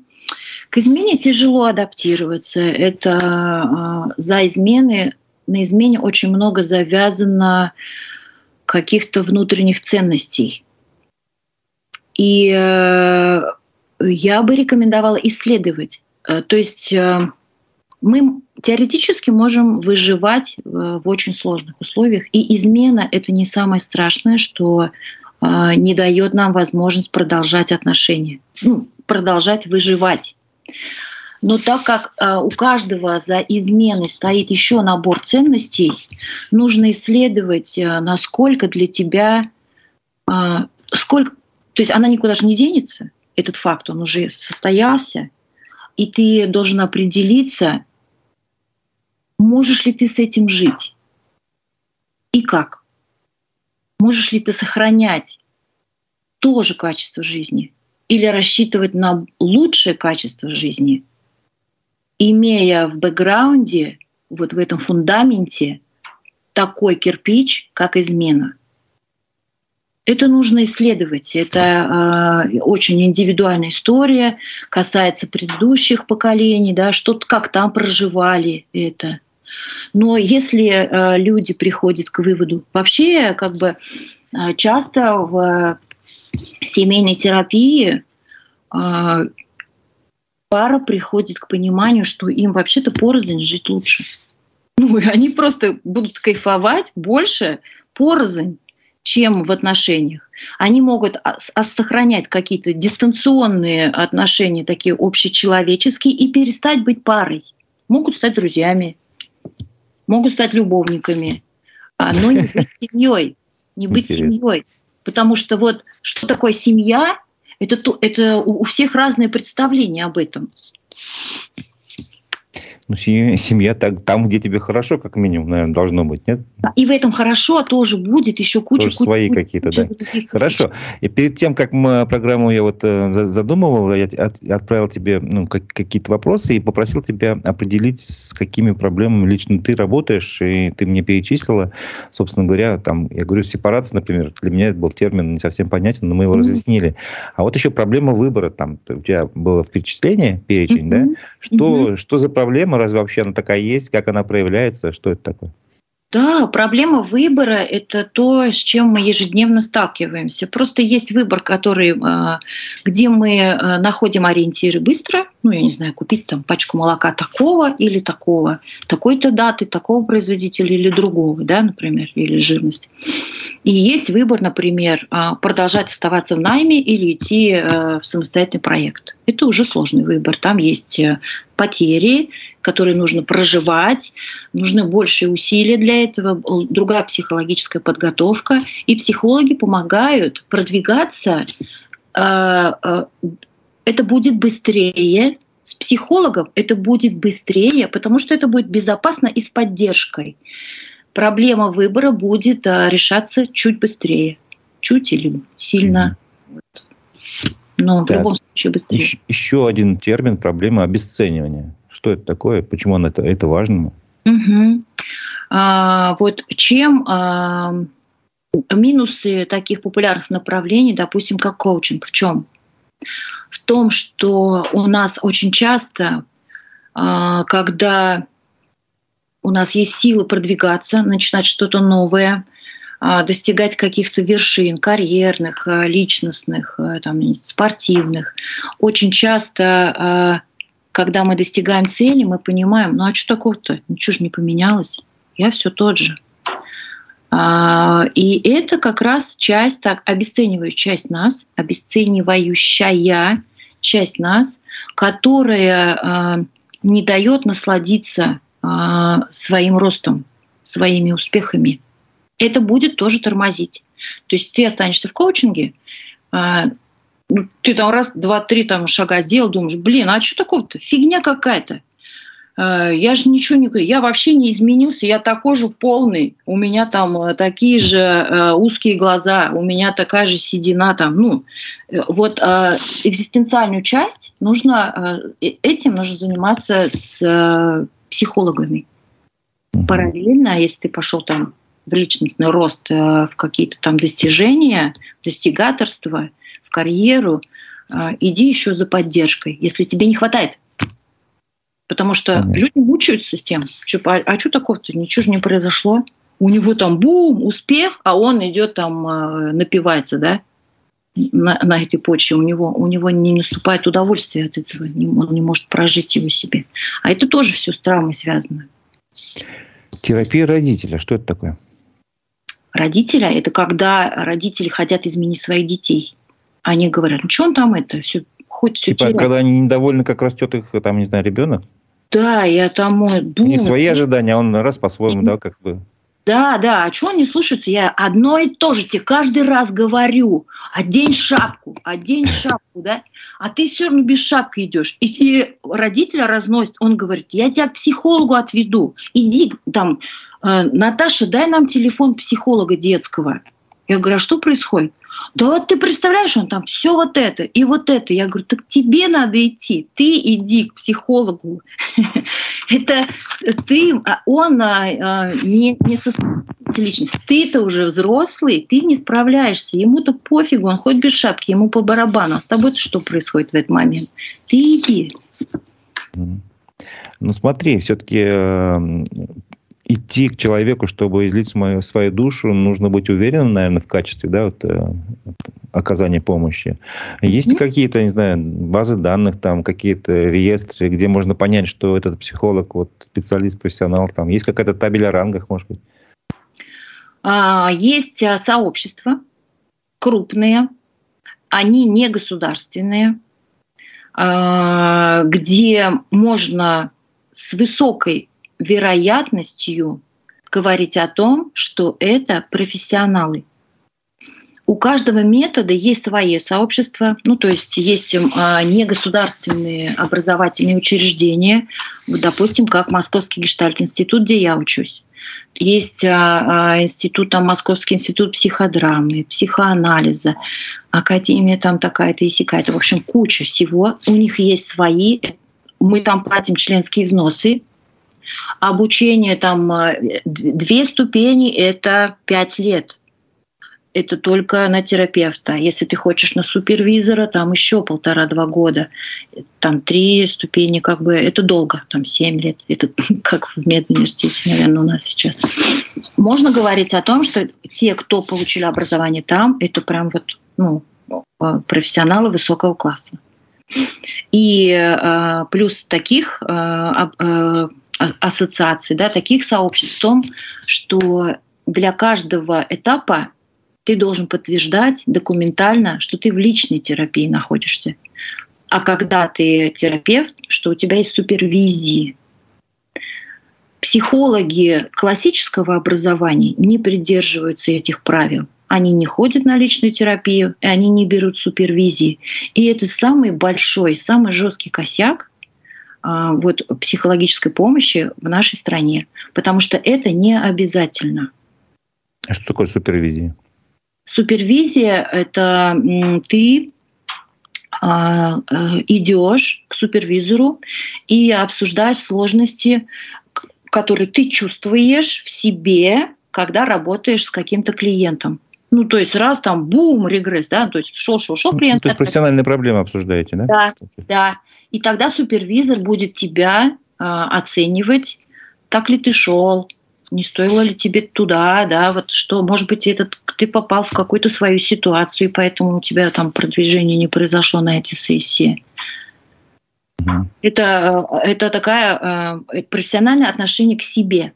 К измене тяжело адаптироваться. Это э, за измены, на измене очень много завязано каких-то внутренних ценностей. И э, я бы рекомендовала исследовать. Э, то есть э, мы теоретически можем выживать в, очень сложных условиях, и измена это не самое страшное, что э, не дает нам возможность продолжать отношения, ну, продолжать выживать. Но так как э, у каждого за изменой стоит еще набор ценностей, нужно исследовать, э, насколько для тебя, э, сколько, то есть она никуда же не денется, этот факт, он уже состоялся, и ты должен определиться, можешь ли ты с этим жить и как. Можешь ли ты сохранять то же качество жизни, или рассчитывать на лучшее качество жизни, имея в бэкграунде, вот в этом фундаменте, такой кирпич, как измена. Это нужно исследовать. Это э, очень индивидуальная история, касается предыдущих поколений, да, что как там проживали это. Но если э, люди приходят к выводу, вообще как бы э, часто в семейной терапии а, пара приходит к пониманию, что им вообще-то порознь жить лучше. Ну, и они просто будут кайфовать больше порознь, чем в отношениях. Они могут сохранять какие-то дистанционные отношения, такие общечеловеческие, и перестать быть парой. Могут стать друзьями, могут стать любовниками, а, но не быть семьей. Не быть семьей. Потому что вот что такое семья, это, это у всех разные представления об этом. Ну, семья так, там, где тебе хорошо, как минимум, наверное, должно быть, нет? И в этом хорошо тоже будет еще куча... Тоже куча, свои какие-то, да. Хорошо. И перед тем, как мы программу я вот э, задумывал, я отправил тебе ну, какие-то вопросы и попросил тебя определить, с какими проблемами лично ты работаешь, и ты мне перечислила, собственно говоря, там, я говорю, сепарация, например, для меня это был термин не совсем понятен, но мы его mm-hmm. разъяснили. А вот еще проблема выбора, там, у тебя было в перечислении перечень, mm-hmm. да? Что, mm-hmm. что за проблема? Разве вообще она такая есть? Как она проявляется? Что это такое? Да, проблема выбора – это то, с чем мы ежедневно сталкиваемся. Просто есть выбор, который, а, где мы а, находим ориентиры быстро, ну, я не знаю, купить там пачку молока такого или такого, такой-то даты, такого производителя или другого, да, например, или жирность. И есть выбор, например, а, продолжать оставаться в найме или идти в самостоятельный проект. Это уже сложный выбор. Там есть э, потери, которые нужно проживать, нужны большие усилия для этого, другая психологическая подготовка, и психологи помогают продвигаться. А, а, это будет быстрее, с психологов это будет быстрее, потому что это будет безопасно и с поддержкой. Проблема выбора будет а, решаться чуть быстрее, чуть или сильно. Но в любом случае быстрее. Еще, еще один термин проблема обесценивания. Что это такое? Почему он это, это важно? Угу. А, вот чем а, минусы таких популярных направлений, допустим, как коучинг, в чем? В том, что у нас очень часто, а, когда у нас есть силы продвигаться, начинать что-то новое, а, достигать каких-то вершин карьерных, а, личностных, а, там, спортивных. Очень часто когда мы достигаем цели, мы понимаем, ну а что такого-то? Ничего же не поменялось. Я все тот же. А, и это как раз часть, так, обесценивающая часть нас, обесценивающая часть нас, которая а, не дает насладиться а, своим ростом, своими успехами. Это будет тоже тормозить. То есть ты останешься в коучинге, ну, ты там раз, два, три там шага сделал, думаешь, блин, а что такого-то? Фигня какая-то. Э, я же ничего не... Я вообще не изменился, я такой же полный. У меня там э, такие же э, узкие глаза, у меня такая же седина там. Ну, вот экзистенциальную часть нужно... Этим нужно заниматься с психологами. Параллельно, если ты пошел там в личностный рост, в какие-то там достижения, достигаторства – карьеру, а, иди еще за поддержкой, если тебе не хватает. Потому что Понятно. люди мучаются с тем, а, а что такого-то, ничего же не произошло. У него там бум, успех, а он идет там, а, напивается, да, на, на этой почве. У него, у него не наступает удовольствие от этого, он не может прожить его себе. А это тоже все с травмой связано. Терапия родителя, что это такое? Родителя – это когда родители хотят изменить своих детей они говорят, ну что он там это, все, хоть все Типа, теряет. когда они недовольны, как растет их, там, не знаю, ребенок? Да, я там думаю... У них свои ожидания, а он раз по-своему, да, как бы... Да, да, а что они слушаются? Я одно и то же тебе каждый раз говорю. Одень шапку, одень шапку, да? А ты все равно без шапки идешь. И, и родителя разносит, он говорит, я тебя к психологу отведу. Иди там, э, Наташа, дай нам телефон психолога детского. Я говорю, а что происходит? Да вот ты представляешь, он там все вот это и вот это. Я говорю, так тебе надо идти. Ты иди к психологу. Это ты, а он а, а, не, не состоятельная личность. Ты-то уже взрослый, ты не справляешься. Ему-то пофигу, он хоть без шапки, ему по барабану. А с тобой что происходит в этот момент? Ты иди. Ну смотри, все-таки идти к человеку, чтобы излить свою, свою душу, нужно быть уверенным, наверное, в качестве да, вот, э, оказания помощи. Есть mm-hmm. какие-то, не знаю, базы данных, там, какие-то реестры, где можно понять, что этот психолог, вот, специалист, профессионал, там, есть какая-то табель о рангах, может быть? А, есть а, сообщества крупные, они не государственные, а, где можно с высокой вероятностью говорить о том, что это профессионалы. У каждого метода есть свое сообщество, ну то есть есть а, негосударственные образовательные учреждения, допустим, как Московский гештальт-институт, где я учусь. Есть а, институт, там, Московский институт психодрамы, психоанализа, академия там такая-то и сякая-то. В общем, куча всего. У них есть свои. Мы там платим членские взносы. Обучение там а, две ступени – это пять лет – это только на терапевта. Если ты хочешь на супервизора, там еще полтора-два года. Там три ступени, как бы, это долго, там семь лет. Это как в медуниверситете, наверное, у нас сейчас. Можно говорить о том, что те, кто получили образование там, это прям вот, ну, профессионалы высокого класса. И э, плюс таких ассоциаций, да, таких сообществ в том, что для каждого этапа ты должен подтверждать документально, что ты в личной терапии находишься. А когда ты терапевт, что у тебя есть супервизии. Психологи классического образования не придерживаются этих правил. Они не ходят на личную терапию, и они не берут супервизии. И это самый большой, самый жесткий косяк а, вот, психологической помощи в нашей стране, потому что это не обязательно. А что такое супервизия? Супервизия – это ты а, э, идешь к супервизору и обсуждаешь сложности, которые ты чувствуешь в себе, когда работаешь с каким-то клиентом. Ну, то есть раз там бум, регресс, да, то есть шел, шел, шел ну, клиент. То есть профессиональные проблемы обсуждаете, да? Да, да. И тогда супервизор будет тебя э, оценивать, так ли ты шел, не стоило ли тебе туда, да, вот что, может быть, этот, ты попал в какую-то свою ситуацию, и поэтому у тебя там продвижение не произошло на эти сессии. Mm-hmm. Это, это такая э, профессиональное отношение к себе,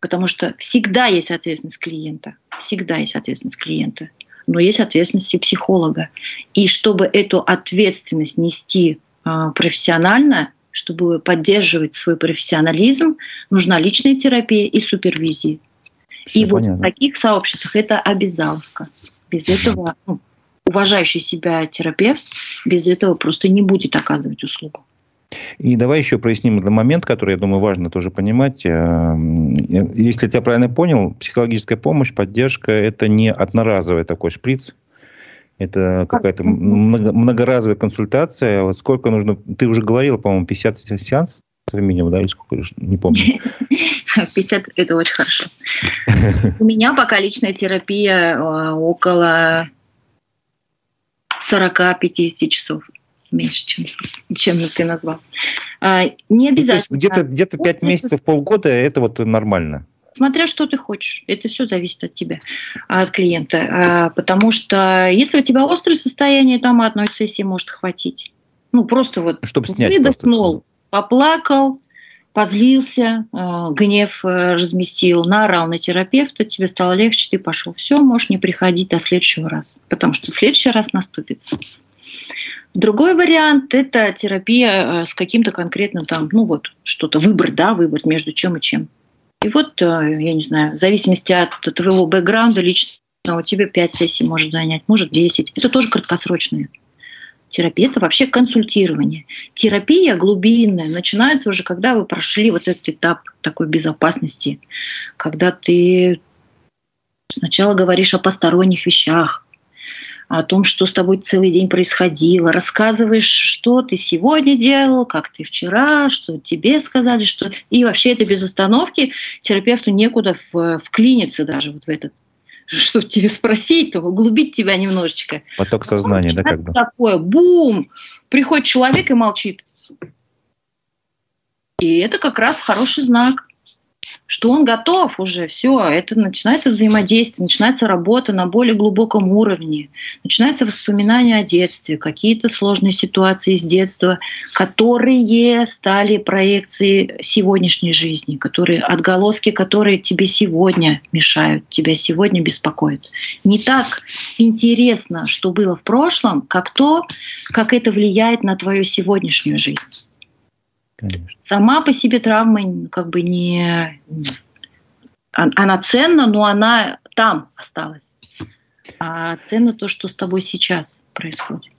потому что всегда есть ответственность клиента, всегда есть ответственность клиента, но есть ответственность и психолога. И чтобы эту ответственность нести э, профессионально, чтобы поддерживать свой профессионализм, нужна личная терапия и супервизия. Все и понятно. вот в таких сообществах это обязаловка. Без этого ну, уважающий себя терапевт без этого просто не будет оказывать услугу. И давай еще проясним этот момент, который, я думаю, важно тоже понимать. Э, если я тебя правильно понял, психологическая помощь, поддержка – это не одноразовый такой шприц, это какая-то много, многоразовая консультация. Вот сколько нужно... Ты уже говорила, по-моему, 50 сеансов минимум, да, или сколько, не помню. 50 – это очень хорошо. У меня пока личная терапия э, около 40-50 часов меньше, чем, чем ты назвал. А, не обязательно. Ну, где-то где 5 месяцев, полгода – это вот нормально. Смотря что ты хочешь. Это все зависит от тебя, от клиента. А, потому что если у тебя острое состояние, там одной сессии может хватить. Ну, просто вот Чтобы снять выдохнул, поплакал, позлился, а, гнев э, разместил, наорал на терапевта, тебе стало легче, ты пошел. Все, можешь не приходить до следующего раза, потому что следующий раз наступит. Другой вариант – это терапия э, с каким-то конкретным там, ну вот, что-то, выбор, да, выбор между чем и чем. И вот, э, я не знаю, в зависимости от твоего бэкграунда лично у тебя 5 сессий может занять, может 10. Это тоже краткосрочные. Терапия – это вообще консультирование. Терапия глубинная начинается уже, когда вы прошли вот этот этап такой безопасности, когда ты сначала говоришь о посторонних вещах, о том, что с тобой целый день происходило, рассказываешь, что ты сегодня делал, как ты вчера, что тебе сказали, что... И вообще это без остановки терапевту некуда вклиниться даже вот в этот что тебе спросить, то углубить тебя немножечко. Поток сознания, да, как бы? Такое, бум! Приходит человек и молчит. И это как раз хороший знак. Что он готов уже, все, это начинается взаимодействие, начинается работа на более глубоком уровне, начинается воспоминание о детстве, какие-то сложные ситуации из детства, которые стали проекцией сегодняшней жизни, которые отголоски, которые тебе сегодня мешают, тебя сегодня беспокоят. Не так интересно, что было в прошлом, как то, как это влияет на твою сегодняшнюю жизнь. Конечно. Сама по себе травма как бы не... Она ценна, но она там осталась. А ценно то, что с тобой сейчас происходит.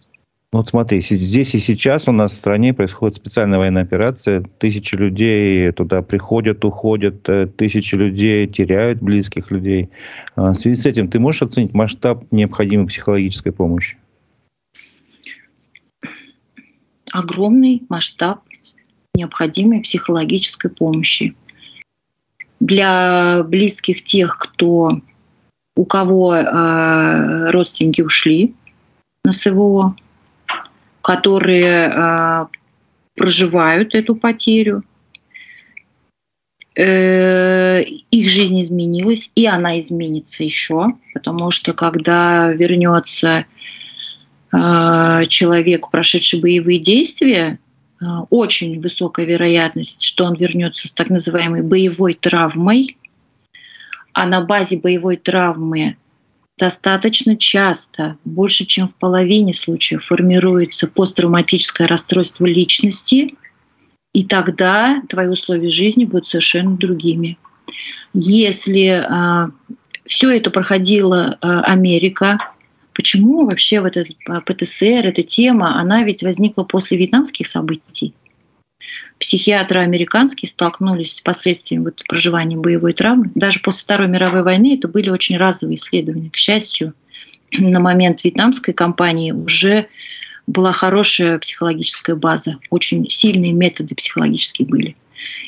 Вот смотри, здесь и сейчас у нас в стране происходит специальная военная операция. Тысячи людей туда приходят, уходят, э, тысячи людей теряют близких людей. А в связи с этим ты можешь оценить масштаб необходимой психологической помощи? Огромный масштаб необходимой психологической помощи. Для близких тех, кто, у кого э, родственники ушли на СВО, которые э, проживают эту потерю, э, их жизнь изменилась, и она изменится еще, потому что когда вернется э, человек, прошедший боевые действия, очень высокая вероятность, что он вернется с так называемой боевой травмой, а на базе боевой травмы достаточно часто, больше чем в половине случаев, формируется посттравматическое расстройство личности, и тогда твои условия жизни будут совершенно другими. Если э, а, все это проходила э, Америка, Почему вообще вот этот ПТСР, эта тема, она ведь возникла после вьетнамских событий? Психиатры американские столкнулись с последствиями вот проживания боевой травмы. Даже после Второй мировой войны это были очень разовые исследования. К счастью, на момент вьетнамской кампании уже была хорошая психологическая база, очень сильные методы психологические были.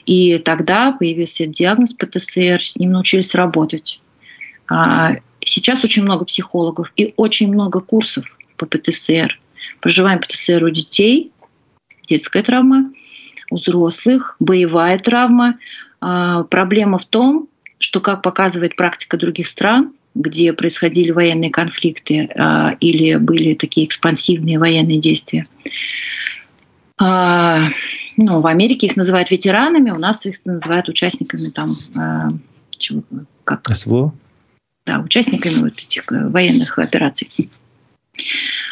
И тогда появился диагноз ПТСР, с ним научились работать. А, Сейчас очень много психологов и очень много курсов по ПТСР. Проживаем ПТСР у детей, детская травма, у взрослых, боевая травма. А, проблема в том, что, как показывает практика других стран, где происходили военные конфликты а, или были такие экспансивные военные действия, а, ну, в Америке их называют ветеранами, у нас их называют участниками там, чего, как? СВО? Да, участниками вот этих э, военных операций,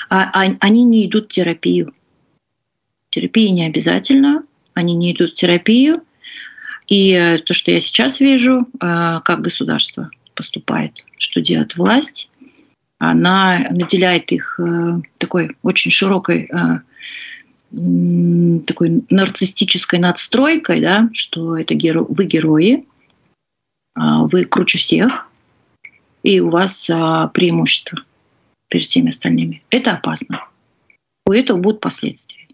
а, а, они не идут в терапию. Терапия не обязательно, они не идут в терапию. И э, то, что я сейчас вижу, э, как государство поступает, что делает власть, она наделяет их такой очень широкой такой нарциссической надстройкой, да, что это геро, вы герои, а, вы круче всех, и у вас а, преимущество перед всеми остальными. Это опасно. У этого будут последствия.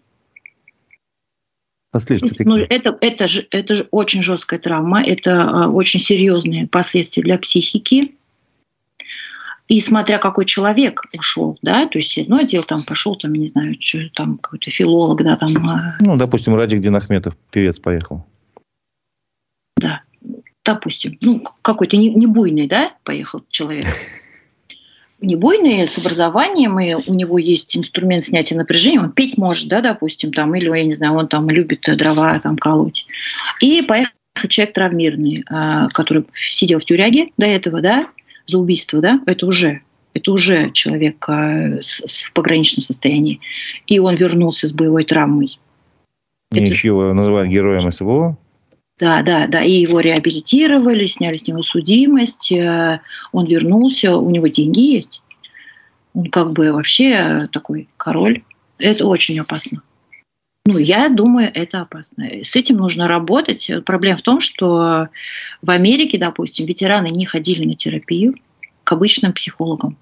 Последствия ну, это, это, же, это же очень жесткая травма, это а, очень серьезные последствия для психики. И смотря какой человек ушел, да, то есть одно дело там пошел, там, не знаю, что там какой-то филолог, да, там. А, ну, допустим, Радик Динахметов, певец, поехал. Допустим, ну, какой-то не, не буйный, да, поехал человек. Не буйный, с образованием, и у него есть инструмент снятия напряжения, он петь может, да, допустим, там, или, я не знаю, он там любит дрова там колоть. И поехал человек травмированный, а, который сидел в тюряге до этого, да, за убийство, да, это уже это уже человек а, в пограничном состоянии. И он вернулся с боевой травмой. Еще его называют героем СВО? Да, да, да. И его реабилитировали, сняли с него судимость. Э, он вернулся, у него деньги есть. Он как бы вообще такой король. Это очень опасно. Ну, я думаю, это опасно. С этим нужно работать. Проблема в том, что в Америке, допустим, ветераны не ходили на терапию к обычным психологам,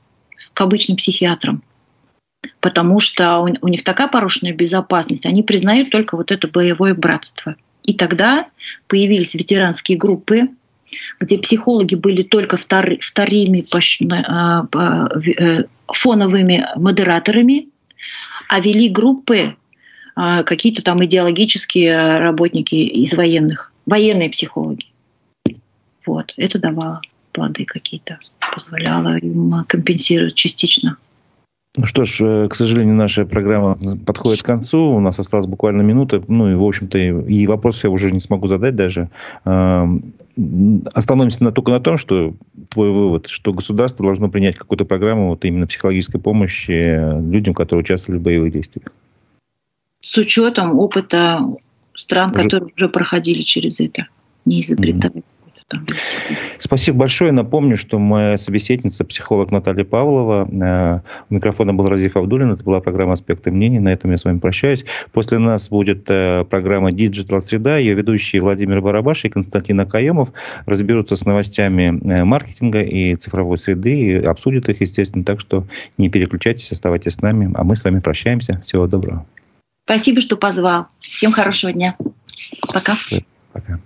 к обычным психиатрам. Потому что у, них такая порушенная безопасность. Они признают только вот это боевое братство – и тогда появились ветеранские группы, где психологи были только втор, вторыми а, э, фоновыми модераторами, а вели группы а, какие-то там идеологические работники из военных, военные психологи. Вот, это давало плоды какие-то, позволяло им компенсировать частично ну что ж, э, к сожалению, наша программа подходит к концу. У нас осталась буквально минута. Ну и, в общем-то, и вопрос я уже не смогу задать даже. Эм, остановимся на, только на том, что твой вывод, что государство должно принять какую-то программу вот именно психологической помощи людям, которые участвовали в боевых действиях. С учетом опыта стран, уже... которые уже проходили через это, не изобретали. Mm-hmm Спасибо большое. Напомню, что моя собеседница, психолог Наталья Павлова. Э, у микрофона был Разиф Абдулин. Это была программа «Аспекты мнений». На этом я с вами прощаюсь. После нас будет э, программа «Digital Среда». Ее ведущие Владимир Барабаш и Константин Акаемов разберутся с новостями э, маркетинга и цифровой среды и обсудят их, естественно. Так что не переключайтесь, оставайтесь с нами. А мы с вами прощаемся. Всего доброго. Спасибо, что позвал. Всем хорошего дня. Пока. Пока.